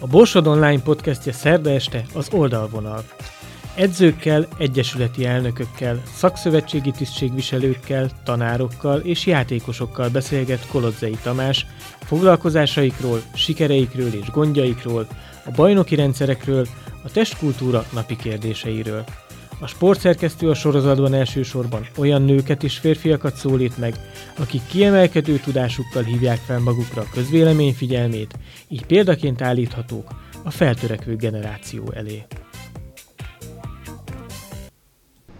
A Borsod Online podcastje szerda este az oldalvonal. Edzőkkel, egyesületi elnökökkel, szakszövetségi tisztségviselőkkel, tanárokkal és játékosokkal beszélget Kolodzei Tamás foglalkozásaikról, sikereikről és gondjaikról, a bajnoki rendszerekről, a testkultúra napi kérdéseiről. A sportszerkesztő a sorozatban elsősorban olyan nőket és férfiakat szólít meg, akik kiemelkedő tudásukkal hívják fel magukra a közvélemény figyelmét, így példaként állíthatók a feltörekvő generáció elé.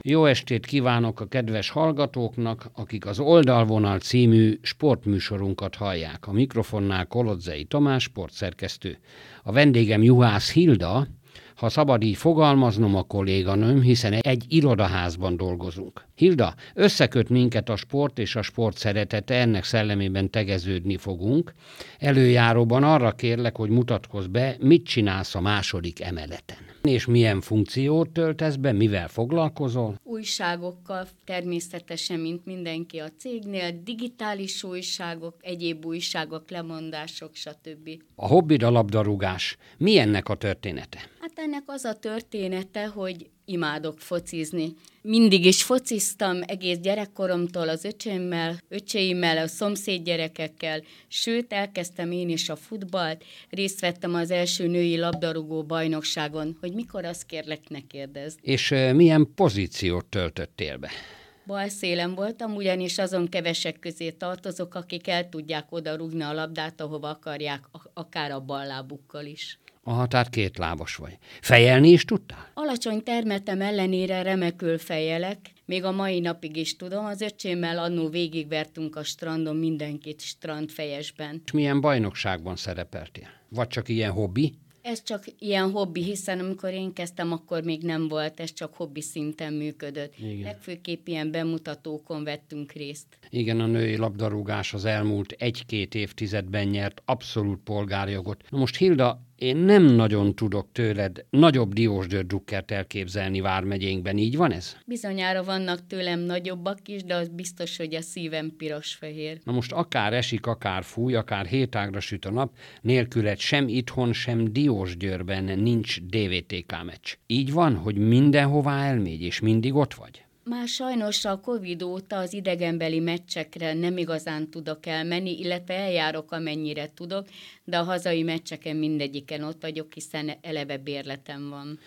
Jó estét kívánok a kedves hallgatóknak, akik az Oldalvonal című sportműsorunkat hallják. A mikrofonnál Kolodzei Tamás, sportszerkesztő. A vendégem Juhász Hilda, ha szabad így fogalmaznom a kolléganőm, hiszen egy irodaházban dolgozunk. Hilda, összeköt minket a sport és a sport szeretete, ennek szellemében tegeződni fogunk. Előjáróban arra kérlek, hogy mutatkozz be, mit csinálsz a második emeleten. És milyen funkciót töltesz be, mivel foglalkozol? Újságokkal természetesen, mint mindenki a cégnél, digitális újságok, egyéb újságok, lemondások, stb. A hobbid a labdarúgás. Mi ennek a története? Hát ennek az a története, hogy imádok focizni. Mindig is fociztam egész gyerekkoromtól az öcsémmel, öcséimmel, a szomszéd gyerekekkel, sőt elkezdtem én is a futballt, részt vettem az első női labdarúgó bajnokságon, hogy mikor azt kérlek ne kérdezd. És milyen pozíciót töltöttél be? Bal szélen voltam, ugyanis azon kevesek közé tartozok, akik el tudják oda rúgni a labdát, ahova akarják, akár a bal lábukkal is. Aha, tehát két lábas vagy. Fejelni is tudtál? Alacsony termetem ellenére remekül fejelek, még a mai napig is tudom. Az öcsémmel annó végigvertünk a strandon mindenkit strandfejesben. És milyen bajnokságban szerepeltél? Vagy csak ilyen hobbi? Ez csak ilyen hobbi, hiszen amikor én kezdtem, akkor még nem volt, ez csak hobbi szinten működött. Igen. Legfőképp ilyen bemutatókon vettünk részt. Igen, a női labdarúgás az elmúlt egy-két évtizedben nyert abszolút polgárjogot. Na most Hilda, én nem nagyon tudok tőled nagyobb Diósgyőr drukkert elképzelni Vármegyénkben, így van ez? Bizonyára vannak tőlem nagyobbak is, de az biztos, hogy a szívem piros-fehér. Na most akár esik, akár fúj, akár hétágra süt a nap, nélküled sem itthon, sem Diósgyőrben nincs DVTK meccs. Így van, hogy mindenhová elmégy, és mindig ott vagy? Már sajnos a Covid óta az idegenbeli meccsekre nem igazán tudok elmenni, illetve eljárok amennyire tudok, de a hazai meccseken mindegyiken ott vagyok, hiszen eleve bérletem van.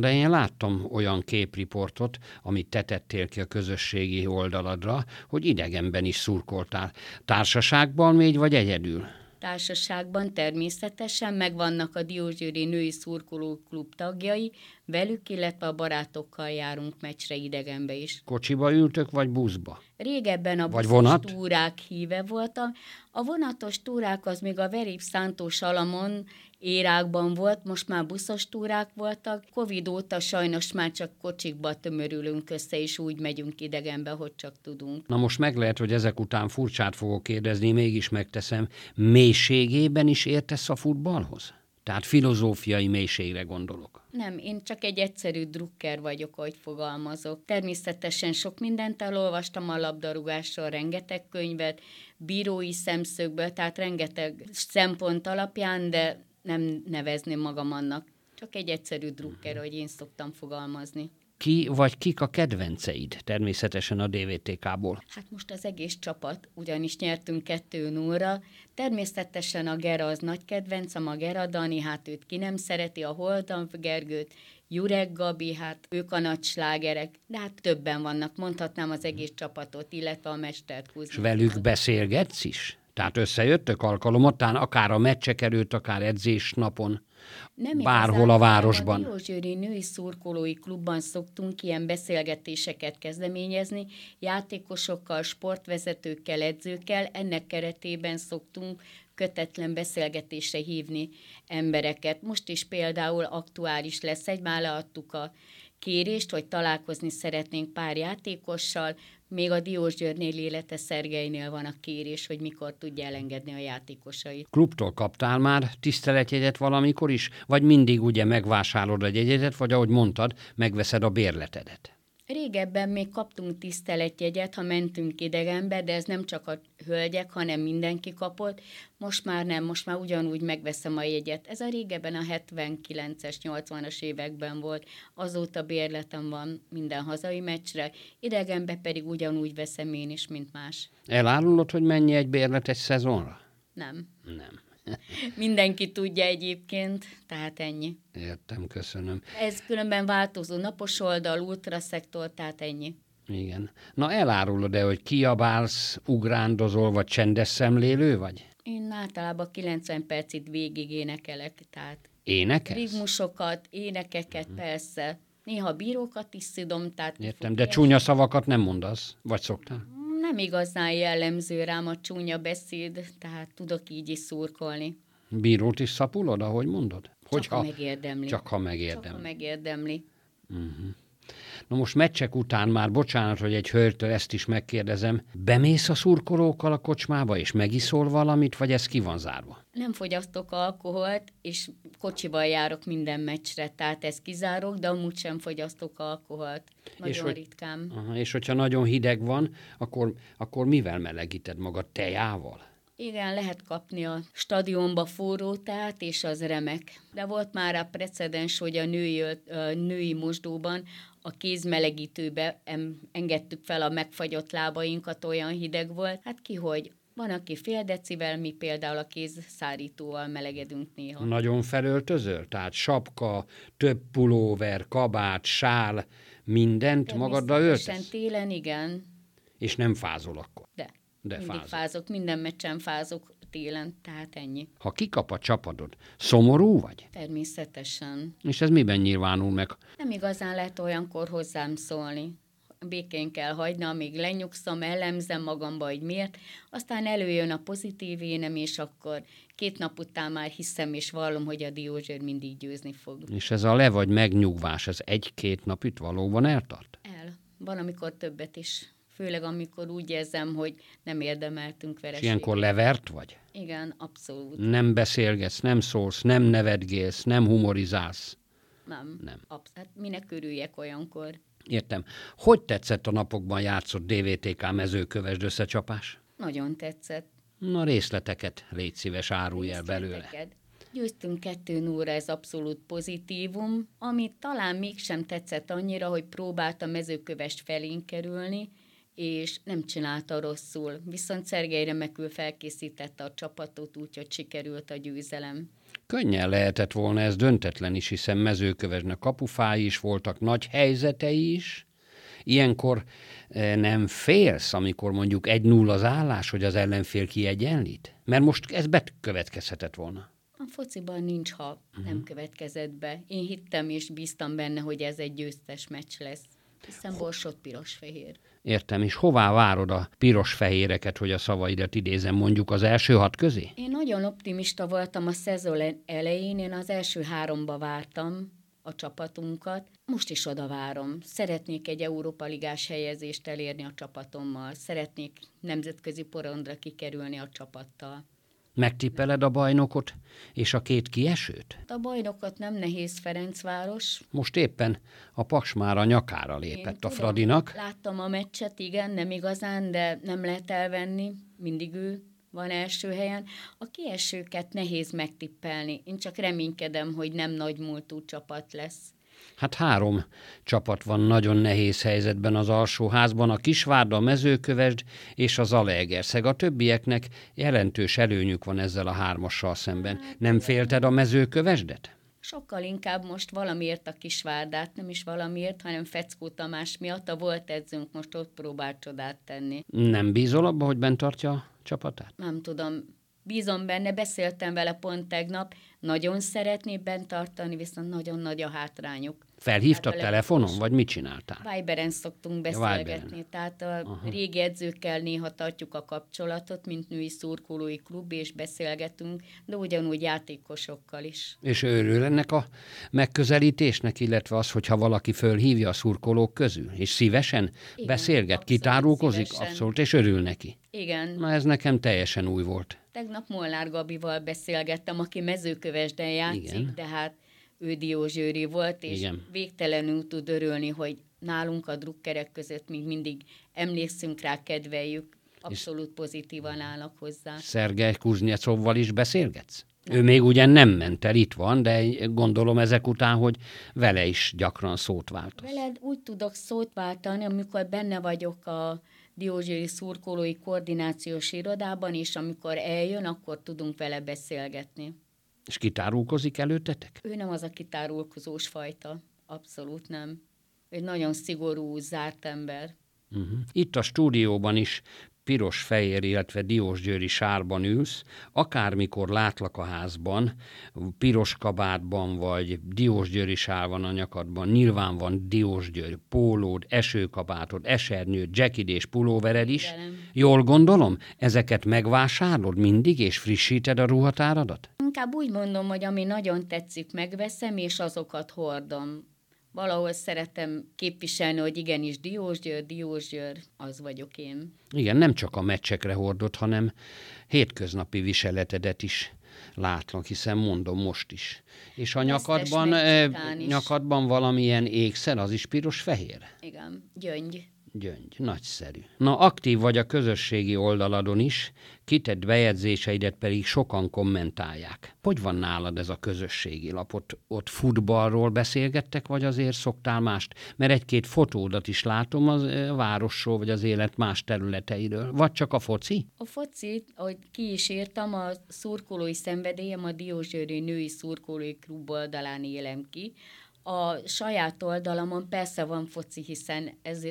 De én láttam olyan képriportot, amit te tettél ki a közösségi oldaladra, hogy idegenben is szurkoltál. Társaságban még vagy egyedül? társaságban természetesen megvannak a Diózsőri Női Szurkoló Klub tagjai, velük, illetve a barátokkal járunk meccsre idegenbe is. Kocsiba ültök, vagy buszba? Régebben a vagy vonat? túrák híve voltam. A vonatos túrák az még a Verép Szántó Salamon érákban volt, most már buszos túrák voltak. Covid óta sajnos már csak kocsikba tömörülünk össze, és úgy megyünk idegenbe, hogy csak tudunk. Na most meg lehet, hogy ezek után furcsát fogok kérdezni, mégis megteszem. Mélységében is értesz a futballhoz? Tehát filozófiai mélységre gondolok. Nem, én csak egy egyszerű drukker vagyok, ahogy fogalmazok. Természetesen sok mindent elolvastam a labdarúgásról, rengeteg könyvet, bírói szemszögből, tehát rengeteg szempont alapján, de nem nevezném magam annak. Csak egy egyszerű drukker, hogy én szoktam fogalmazni. Ki vagy kik a kedvenceid természetesen a DVTK-ból? Hát most az egész csapat, ugyanis nyertünk kettő óra. Természetesen a Gera az nagy kedvencem, a Gera Dani, hát őt ki nem szereti, a Holdanf Gergőt, Jurek Gabi, hát ők a nagy slágerek, de hát többen vannak, mondhatnám az egész csapatot, illetve a mestert húzni. És velük beszélgetsz is? Tehát összejöttök alkalomotán, akár a meccsek előtt, akár edzés napon, nem bárhol a városban. A Diózsőri Női Szurkolói Klubban szoktunk ilyen beszélgetéseket kezdeményezni, játékosokkal, sportvezetőkkel, edzőkkel, ennek keretében szoktunk kötetlen beszélgetésre hívni embereket. Most is például aktuális lesz, egy már leadtuk a kérést, hogy találkozni szeretnénk pár játékossal, még a Diós Györgynél élete Szergeinél van a kérés, hogy mikor tudja elengedni a játékosait. Klubtól kaptál már tiszteletjegyet valamikor is? Vagy mindig ugye megvásárolod a jegyedet, vagy ahogy mondtad, megveszed a bérletedet? Régebben még kaptunk tiszteletjegyet, ha mentünk idegenbe, de ez nem csak a hölgyek, hanem mindenki kapott. Most már nem, most már ugyanúgy megveszem a jegyet. Ez a régebben a 79-es, 80-as években volt. Azóta bérletem van minden hazai meccsre, idegenbe pedig ugyanúgy veszem én is, mint más. Elárulod, hogy mennyi egy bérlet egy szezonra? Nem. Nem. Mindenki tudja egyébként, tehát ennyi. Értem, köszönöm. Ez különben változó napos oldal, ultraszektor, tehát ennyi. Igen. Na elárulod-e, hogy kiabálsz, ugrándozol, vagy csendes szemlélő vagy? Én általában 90 percig végig énekelek, tehát Énekelsz? ritmusokat, énekeket, uh-huh. persze. Néha bírókat is szidom, tehát... Értem, de csúnya szavakat nem mondasz, vagy szoktál? Nem igazán jellemző rám a csúnya beszéd, tehát tudok így is szurkolni. Bírót is szapulod, ahogy mondod? Hogyha, csak ha megérdemli. Csak ha megérdemli. Csak ha megérdemli. Uh-huh. Na most meccsek után már, bocsánat, hogy egy hölgytől ezt is megkérdezem, bemész a szurkolókkal a kocsmába, és megiszol valamit, vagy ez ki van zárva? Nem fogyasztok alkoholt, és kocsival járok minden meccsre, tehát ez kizárok, de amúgy sem fogyasztok alkoholt. Nagyon és hogy, ritkán. Aha, és hogyha nagyon hideg van, akkor, akkor mivel melegíted magad? Tejával? Igen, lehet kapni a stadionba forró tát, és az remek. De volt már a precedens, hogy a női, a női mosdóban a kézmelegítőbe engedtük fel a megfagyott lábainkat, olyan hideg volt. Hát ki hogy, van, aki fél decivel, mi például a kézszárítóval melegedünk néha. Nagyon felöltözöl? Tehát sapka, több pulóver, kabát, sál, mindent magaddal öltesz? télen, igen. És nem fázol akkor? De. De Mindig fázok. fázok, minden meccsen fázok télen, tehát ennyi. Ha kikap a csapatod, szomorú vagy? Természetesen. És ez miben nyilvánul meg? Nem igazán lehet olyankor hozzám szólni. Békén kell hagyni, amíg lenyugszom, elemzem magamba, hogy miért. Aztán előjön a pozitív énem, és akkor két nap után már hiszem és vallom, hogy a Diózsér mindig győzni fog. És ez a le vagy megnyugvás, ez egy-két nap itt valóban eltart? El. Van, amikor többet is főleg amikor úgy érzem, hogy nem érdemeltünk vereséget. És ilyenkor levert vagy? Igen, abszolút. Nem beszélgetsz, nem szólsz, nem nevetgélsz, nem humorizálsz? Nem. nem. Absz- hát minek örüljek olyankor? Értem. Hogy tetszett a napokban játszott DVTK mezőkövesd összecsapás? Nagyon tetszett. Na részleteket légy szíves, árulj el belőle. Győztünk 2 óra, ez abszolút pozitívum, ami talán mégsem tetszett annyira, hogy próbálta mezőkövest felénk kerülni, és nem csinálta rosszul. Viszont Szergei remekül felkészítette a csapatot, úgyhogy sikerült a győzelem. Könnyen lehetett volna ez döntetlen is, hiszen mezőkövesnek kapufái is voltak, nagy helyzetei is. Ilyenkor eh, nem félsz, amikor mondjuk egy null az állás, hogy az ellenfél kiegyenlít? Mert most ez bekövetkezhetett volna. A fociban nincs, ha uh-huh. nem következett be. Én hittem és bíztam benne, hogy ez egy győztes meccs lesz. Hiszen borsot piros-fehér. Értem, és hová várod a piros-fehéreket, hogy a szavaidat idézem mondjuk az első hat közé? Én nagyon optimista voltam a szezon elején, én az első háromba vártam a csapatunkat. Most is oda várom. Szeretnék egy Európa Ligás helyezést elérni a csapatommal. Szeretnék nemzetközi porondra kikerülni a csapattal. Megtippeled a bajnokot és a két kiesőt? A bajnokot nem nehéz Ferencváros. Most éppen a Paks már a nyakára lépett Én a tudom, Fradinak. Láttam a meccset, igen, nem igazán, de nem lehet elvenni. Mindig ő van első helyen. A kiesőket nehéz megtippelni. Én csak reménykedem, hogy nem nagy múltú csapat lesz. Hát három csapat van nagyon nehéz helyzetben az alsóházban, a Kisvárda, a Mezőkövesd és az Alegerszeg. A többieknek jelentős előnyük van ezzel a hármassal szemben. Hát, Nem félted a Mezőkövesdet? Sokkal inkább most valamiért a Kisvárdát, nem is valamiért, hanem Feckó Tamás miatt a volt edzőnk most ott próbált csodát tenni. Nem bízol abba, hogy bent tartja a csapatát? Nem tudom, bízom benne, beszéltem vele pont tegnap, nagyon szeretné bent tartani, viszont nagyon nagy a hátrányuk. Felhívtak telefonon, vagy mit csináltál? Viberen szoktunk beszélgetni, ja, tehát a Aha. régi edzőkkel néha tartjuk a kapcsolatot, mint női szurkolói klub, és beszélgetünk, de ugyanúgy játékosokkal is. És örül ennek a megközelítésnek, illetve az, hogyha valaki fölhívja a szurkolók közül, és szívesen Igen, beszélget, kitárulkozik, szívesen. abszolút, és örül neki. Igen. Na ez nekem teljesen új volt. Tegnap Molnár Gabival beszélgettem, aki mezőkövesden játszik, Igen. de hát ő diózsőri volt, és Igen. végtelenül tud örülni, hogy nálunk a drukkerek között még mindig emlékszünk rá, kedveljük, abszolút pozitívan állnak hozzá. Szergej Kuznyecovval is beszélgetsz? Nem. Ő még ugyan nem ment el, itt van, de gondolom ezek után, hogy vele is gyakran szót vált. Veled úgy tudok szót váltani, amikor benne vagyok a Diózsőri szurkolói koordinációs irodában, és amikor eljön, akkor tudunk vele beszélgetni. És kitárulkozik előttetek? Ő nem az a kitárulkozós fajta. Abszolút nem. Ő egy nagyon szigorú, zárt ember. Uh-huh. Itt a stúdióban is piros-fehér, illetve diósgyőri sárban ülsz, akármikor látlak a házban, piros kabátban vagy diósgyőri sár van a nyakadban, nyilván van diósgyőr, pólód, esőkabátod, esernyőd, jackid és pulóvered is. Velem. Jól gondolom, ezeket megvásárolod mindig, és frissíted a ruhatáradat? Inkább úgy mondom, hogy ami nagyon tetszik, megveszem, és azokat hordom valahol szeretem képviselni, hogy igenis Diós Győr, Diós Győr, az vagyok én. Igen, nem csak a meccsekre hordott, hanem hétköznapi viseletedet is látlak, hiszen mondom most is. És a nyakadban, nyakadban valamilyen ékszer, az is piros-fehér? Igen, gyöngy. Gyöngy, nagyszerű. Na, aktív vagy a közösségi oldaladon is, kitett bejegyzéseidet pedig sokan kommentálják. Hogy van nálad ez a közösségi lap? Ott, ott futballról beszélgettek, vagy azért szoktál mást? Mert egy-két fotódat is látom az a városról, vagy az élet más területeiről. Vagy csak a foci? A foci, ahogy ki is írtam, a szurkolói szenvedélyem a Diózsőri Női Szurkolói Klub oldalán élem ki. A saját oldalamon persze van foci, hiszen ez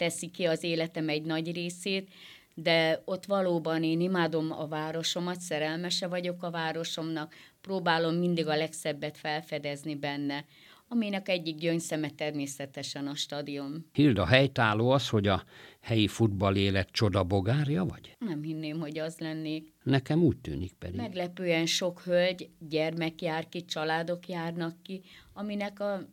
teszi ki az életem egy nagy részét, de ott valóban én imádom a városomat, szerelmese vagyok a városomnak, próbálom mindig a legszebbet felfedezni benne, aminek egyik gyöngyszeme természetesen a stadion. Hilda, helytálló az, hogy a helyi futballélet csodabogárja vagy? Nem hinném, hogy az lennék. Nekem úgy tűnik pedig. Meglepően sok hölgy, gyermek jár ki, családok járnak ki, aminek a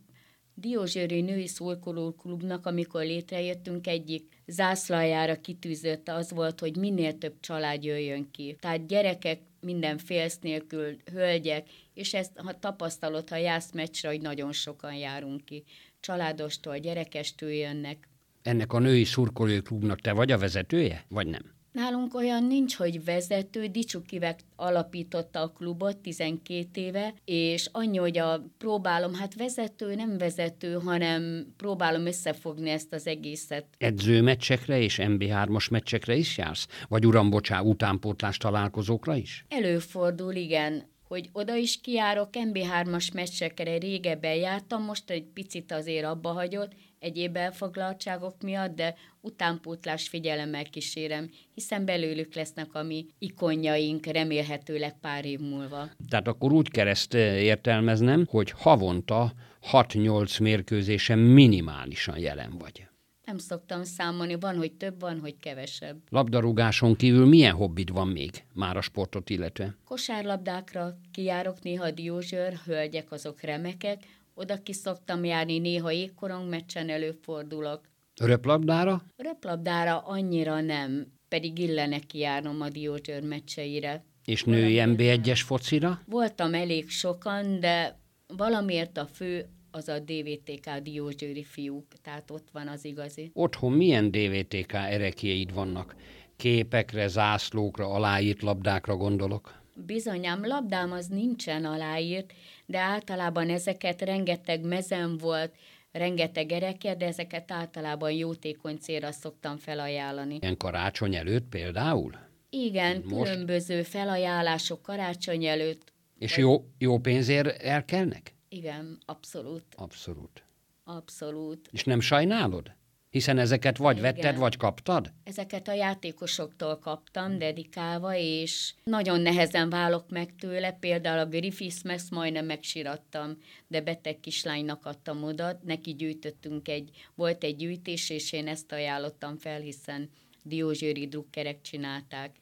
Diózsőri Női Szurkolóklubnak, amikor létrejöttünk, egyik zászlajára kitűzött az volt, hogy minél több család jöjjön ki. Tehát gyerekek minden félsz nélkül, hölgyek, és ezt ha tapasztalod, ha jársz meccsre, hogy nagyon sokan járunk ki. Családostól, gyerekestől jönnek. Ennek a női szurkolóklubnak te vagy a vezetője, vagy nem? Nálunk olyan nincs, hogy vezető, Dicsukivek alapította a klubot 12 éve, és annyi, hogy a próbálom, hát vezető, nem vezető, hanem próbálom összefogni ezt az egészet. Edzőmeccsekre és MB3-as meccsekre is jársz? Vagy uram, bocsá, utánpótlás találkozókra is? Előfordul, igen hogy oda is kiárok, MB3-as meccsekre régebben jártam, most egy picit azért abba hagyott, egyéb elfoglaltságok miatt, de utánpótlás figyelemmel kísérem, hiszen belőlük lesznek a mi ikonjaink remélhetőleg pár év múlva. Tehát akkor úgy kereszt értelmeznem, hogy havonta 6-8 mérkőzésen minimálisan jelen vagy. Nem szoktam számolni, van, hogy több, van, hogy kevesebb. Labdarúgáson kívül milyen hobbid van még már a sportot illetve? Kosárlabdákra kijárok néha diózsőr, hölgyek azok remekek, oda ki szoktam járni, néha ékkorong meccsen előfordulok. Röplabdára? Röplabdára annyira nem, pedig illene kijárnom a Diózsőr meccseire. És női MB1-es focira? Voltam elég sokan, de valamiért a fő az a DVTK Diózsőri fiúk, tehát ott van az igazi. Otthon milyen DVTK erekjeid vannak? Képekre, zászlókra, aláírt labdákra gondolok? Bizonyám, labdám az nincsen aláírt, de általában ezeket rengeteg mezem volt, rengeteg ereke, de ezeket általában jótékony célra szoktam felajánlani. Ilyen karácsony előtt például? Igen, Most? különböző felajánlások karácsony előtt. És jó, jó pénzért elkelnek? Igen, abszolút. Abszolút. Abszolút. És nem sajnálod? Hiszen ezeket vagy Igen. vetted, vagy kaptad? Ezeket a játékosoktól kaptam dedikálva, és nagyon nehezen válok meg tőle. Például a Griffiths ezt majdnem megsirattam, de beteg kislánynak adtam oda. Neki gyűjtöttünk egy, volt egy gyűjtés, és én ezt ajánlottam fel, hiszen diózsőri drukkerek csinálták.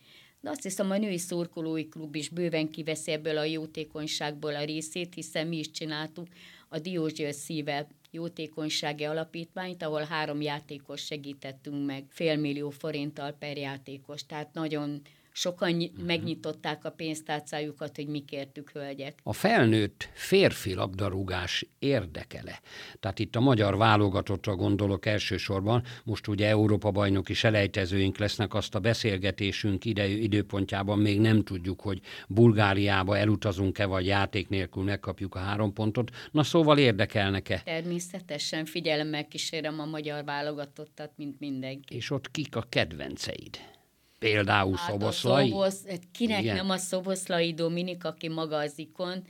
De azt hiszem, a női szurkolói klub is bőven kiveszi ebből a jótékonyságból a részét, hiszen mi is csináltuk a Diózsőr szíve jótékonysági alapítványt, ahol három játékos segítettünk meg félmillió forinttal per játékos. Tehát nagyon sokan uh-huh. megnyitották a pénztárcájukat, hogy mi kértük hölgyek. A felnőtt férfi labdarúgás érdekele. Tehát itt a magyar válogatottra gondolok elsősorban, most ugye Európa bajnoki selejtezőink lesznek, azt a beszélgetésünk ide, időpontjában még nem tudjuk, hogy Bulgáriába elutazunk-e, vagy játék nélkül megkapjuk a három pontot. Na szóval érdekelnek-e? Természetesen figyelemmel kísérem a magyar válogatottat, mint mindenki. És ott kik a kedvenceid? Például hát Szoboszlai? Szobosz, kinek Igen. nem a Szoboszlai Dominik, aki maga az ikon,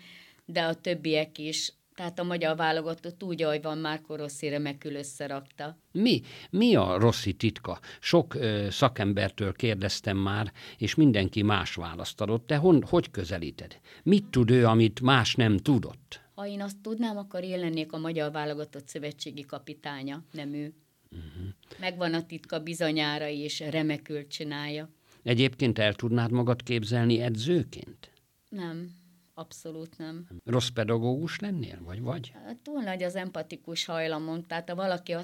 de a többiek is. Tehát a magyar válogatott úgy, ahogy van, Márko Rossi remekül összerakta. Mi, mi a Rossi titka? Sok ö, szakembertől kérdeztem már, és mindenki más választ adott. Te hon, hogy közelíted? Mit tud ő, amit más nem tudott? Ha én azt tudnám, akkor én lennék a magyar válogatott szövetségi kapitánya, nem ő. Uh-huh. Megvan a titka bizonyára, és remekül csinálja. Egyébként el tudnád magad képzelni edzőként? Nem, abszolút nem. Rossz pedagógus lennél, vagy vagy? Hát, túl nagy az empatikus hajlamom, tehát ha valaki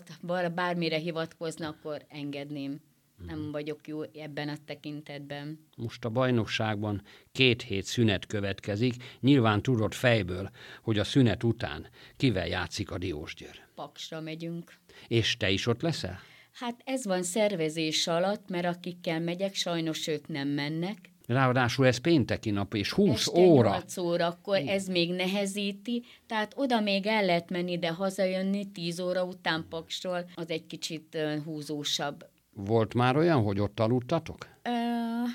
bármire hivatkozna, akkor engedném. Nem mhm. vagyok jó ebben a tekintetben. Most a bajnokságban két hét szünet következik. Nyilván tudod fejből, hogy a szünet után kivel játszik a Diósgyőr. Paksra megyünk. És te is ott leszel? Hát ez van szervezés alatt, mert akikkel megyek, sajnos ők nem mennek. Ráadásul ez pénteki nap, és 20 Este óra. 8 órakor, ez még nehezíti, tehát oda még el lehet menni, de hazajönni 10 óra után Paksról, az egy kicsit húzósabb. Volt már olyan, hogy ott aludtatok? Ö,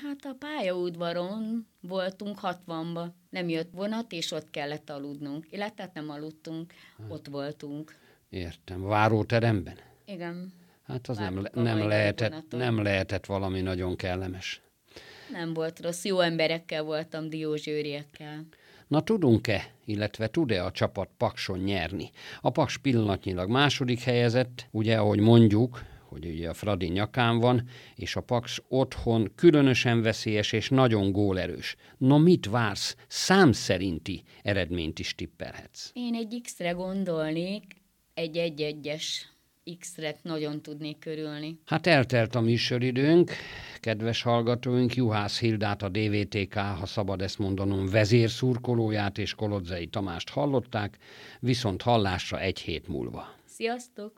hát a pályaudvaron voltunk 60-ba. Nem jött vonat, és ott kellett aludnunk. Illetve nem aludtunk, hát. ott voltunk. Értem. Váróteremben? Igen. Hát az nem, nem, lehetett, nem lehetett valami nagyon kellemes. Nem volt rossz. Jó emberekkel voltam, diózsőriekkel. Na tudunk-e, illetve tud-e a csapat Pakson nyerni? A Paks pillanatnyilag második helyezett, ugye ahogy mondjuk, hogy ugye a Fradi nyakán van, és a Paks otthon különösen veszélyes és nagyon gólerős. No mit vársz? Szám szerinti eredményt is tippelhetsz. Én egy X-re gondolnék, egy egy-egyes X-re nagyon tudnék körülni. Hát eltelt a műsoridőnk, kedves hallgatóink, Juhász Hildát, a DVTK, ha szabad ezt mondanom, vezérszurkolóját és Kolodzei Tamást hallották, viszont hallásra egy hét múlva. Sziasztok!